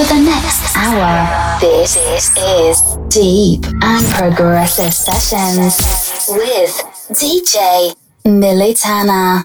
For the next hour, this is Deep and Progressive Sessions with DJ Militana.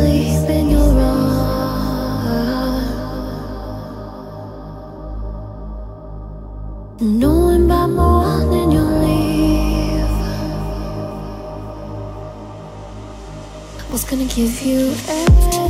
in your arms. Knowing by morning you'll leave. I was gonna give you everything.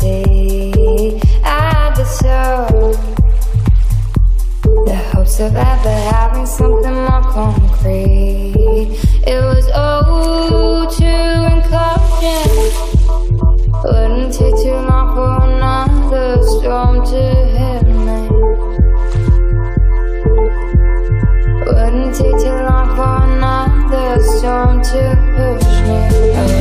see I so. the hopes of ever having something more concrete. It was all too incautious. Wouldn't take too long for another storm to hit me. Wouldn't take too long for another storm to push me away.